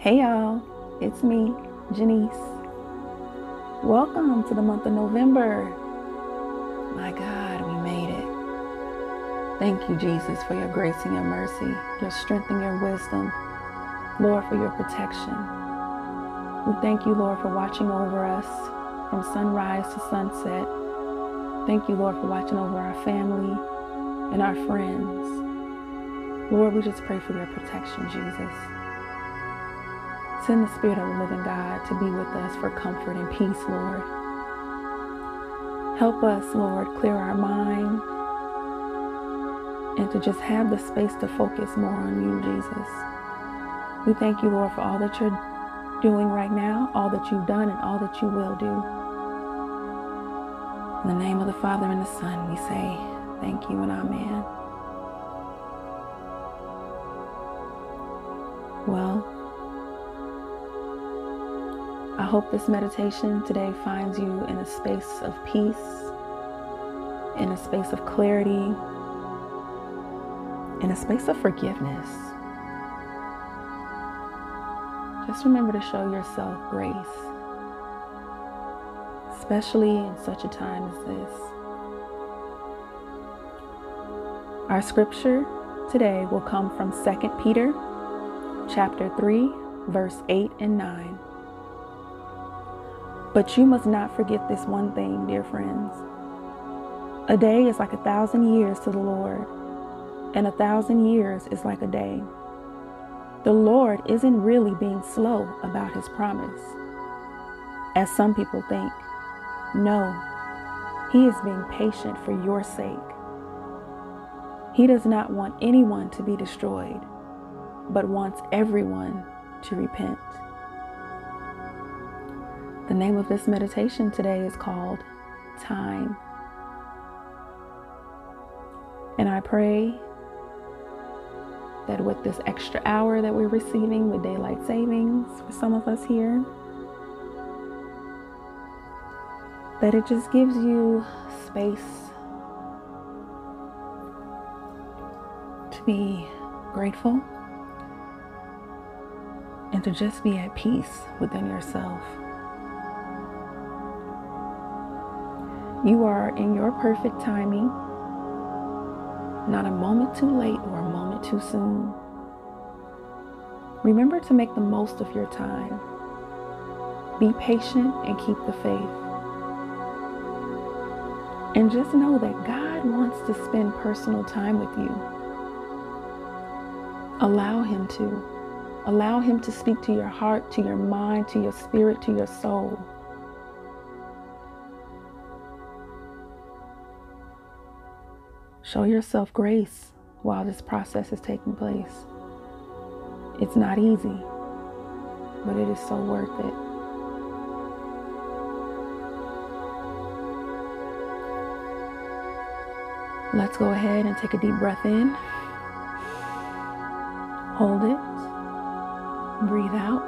Hey y'all, it's me, Janice. Welcome to the month of November. My God, we made it. Thank you, Jesus, for your grace and your mercy, your strength and your wisdom. Lord, for your protection. We thank you, Lord, for watching over us from sunrise to sunset. Thank you, Lord, for watching over our family and our friends. Lord, we just pray for your protection, Jesus. Send the Spirit of the living God to be with us for comfort and peace, Lord. Help us, Lord, clear our mind and to just have the space to focus more on you, Jesus. We thank you, Lord, for all that you're doing right now, all that you've done, and all that you will do. In the name of the Father and the Son, we say thank you and amen. Well, I hope this meditation today finds you in a space of peace, in a space of clarity, in a space of forgiveness. Just remember to show yourself grace, especially in such a time as this. Our scripture today will come from 2 Peter chapter 3, verse 8 and 9. But you must not forget this one thing, dear friends. A day is like a thousand years to the Lord, and a thousand years is like a day. The Lord isn't really being slow about his promise, as some people think. No, he is being patient for your sake. He does not want anyone to be destroyed, but wants everyone to repent. The name of this meditation today is called Time. And I pray that with this extra hour that we're receiving with daylight savings for some of us here, that it just gives you space to be grateful and to just be at peace within yourself. You are in your perfect timing, not a moment too late or a moment too soon. Remember to make the most of your time. Be patient and keep the faith. And just know that God wants to spend personal time with you. Allow Him to. Allow Him to speak to your heart, to your mind, to your spirit, to your soul. Show yourself grace while this process is taking place. It's not easy, but it is so worth it. Let's go ahead and take a deep breath in. Hold it. Breathe out.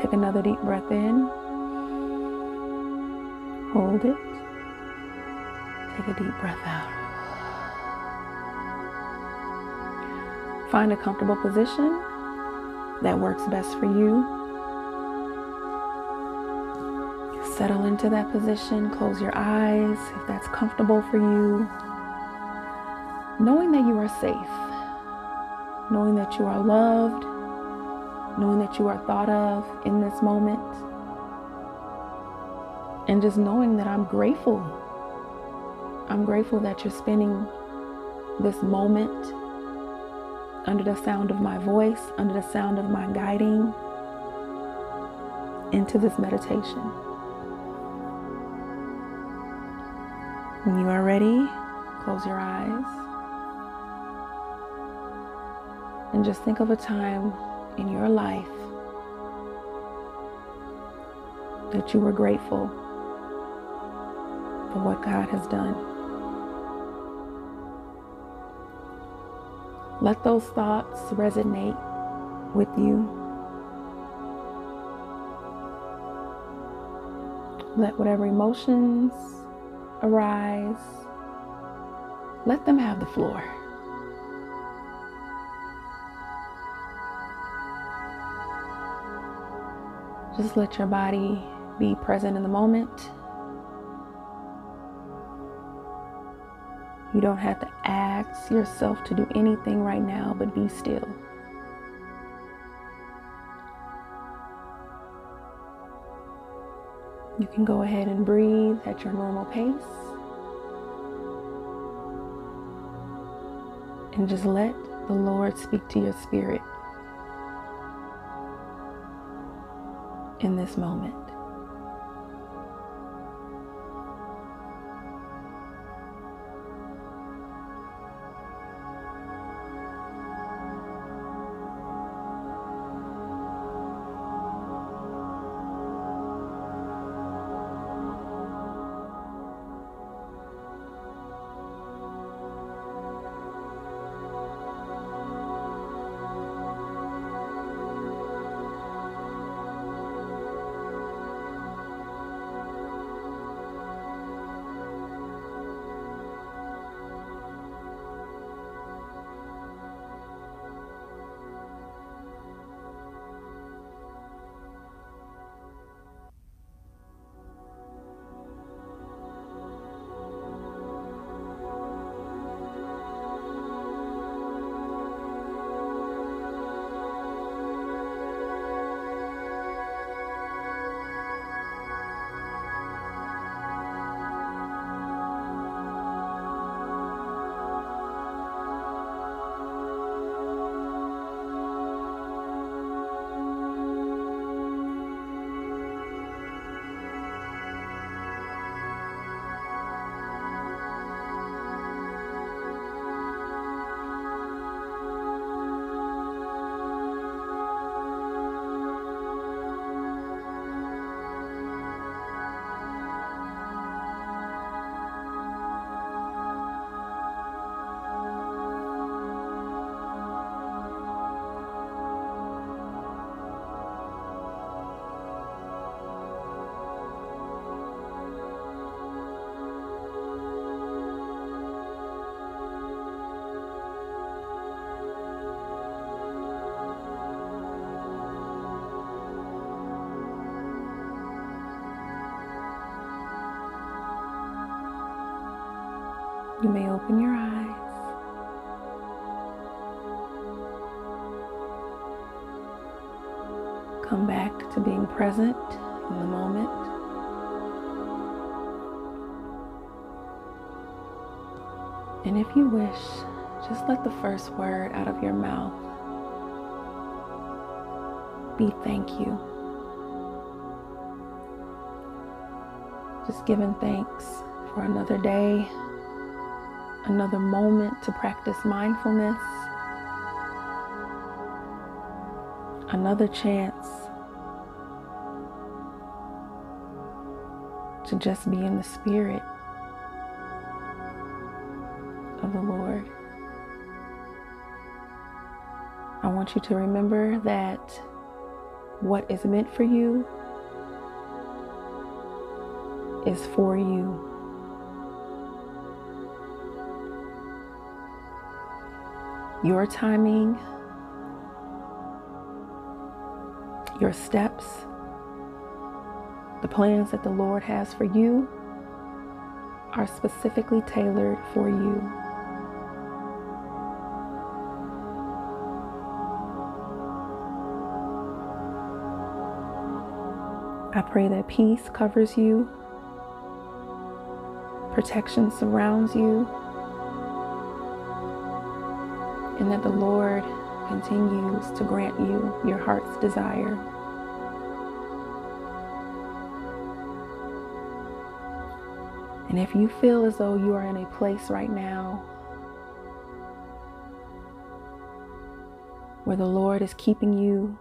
Take another deep breath in. Hold it. Take a deep breath out. Find a comfortable position that works best for you. Settle into that position. Close your eyes if that's comfortable for you. Knowing that you are safe, knowing that you are loved, knowing that you are thought of in this moment and just knowing that I'm grateful. I'm grateful that you're spending this moment under the sound of my voice, under the sound of my guiding into this meditation. When you are ready, close your eyes and just think of a time in your life that you were grateful what God has done. Let those thoughts resonate with you. Let whatever emotions arise, let them have the floor. Just let your body be present in the moment. You don't have to ask yourself to do anything right now, but be still. You can go ahead and breathe at your normal pace. And just let the Lord speak to your spirit in this moment. Open your eyes. Come back to being present in the moment. And if you wish, just let the first word out of your mouth be thank you. Just giving thanks for another day, another moment to practice mindfulness, another chance to just be in the spirit of the Lord. I want you to remember that what is meant for you is for you. Your timing, your steps, the plans that the Lord has for you are specifically tailored for you. I pray that peace covers you, protection surrounds you, and that the Lord continues to grant you your heart's desire. And if you feel as though you are in a place right now where the Lord is keeping you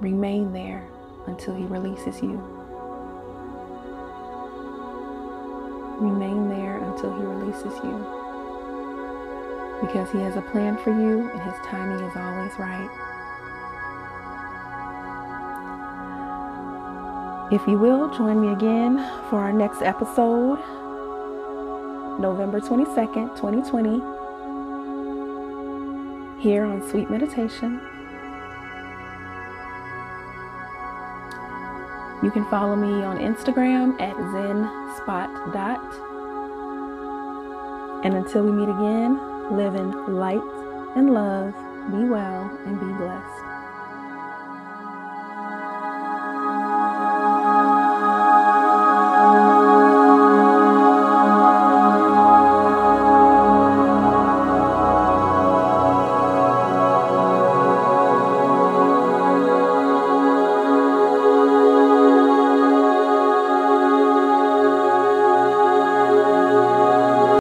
remain there until he releases you. Remain there until He releases you. Because He has a plan for you and His timing is always right. If you will, join me again for our next episode, November 22nd, 2020. here on Sweet Meditation. You can follow me on Instagram at zenspot.dot. And until we meet again, live in light and love. Be well.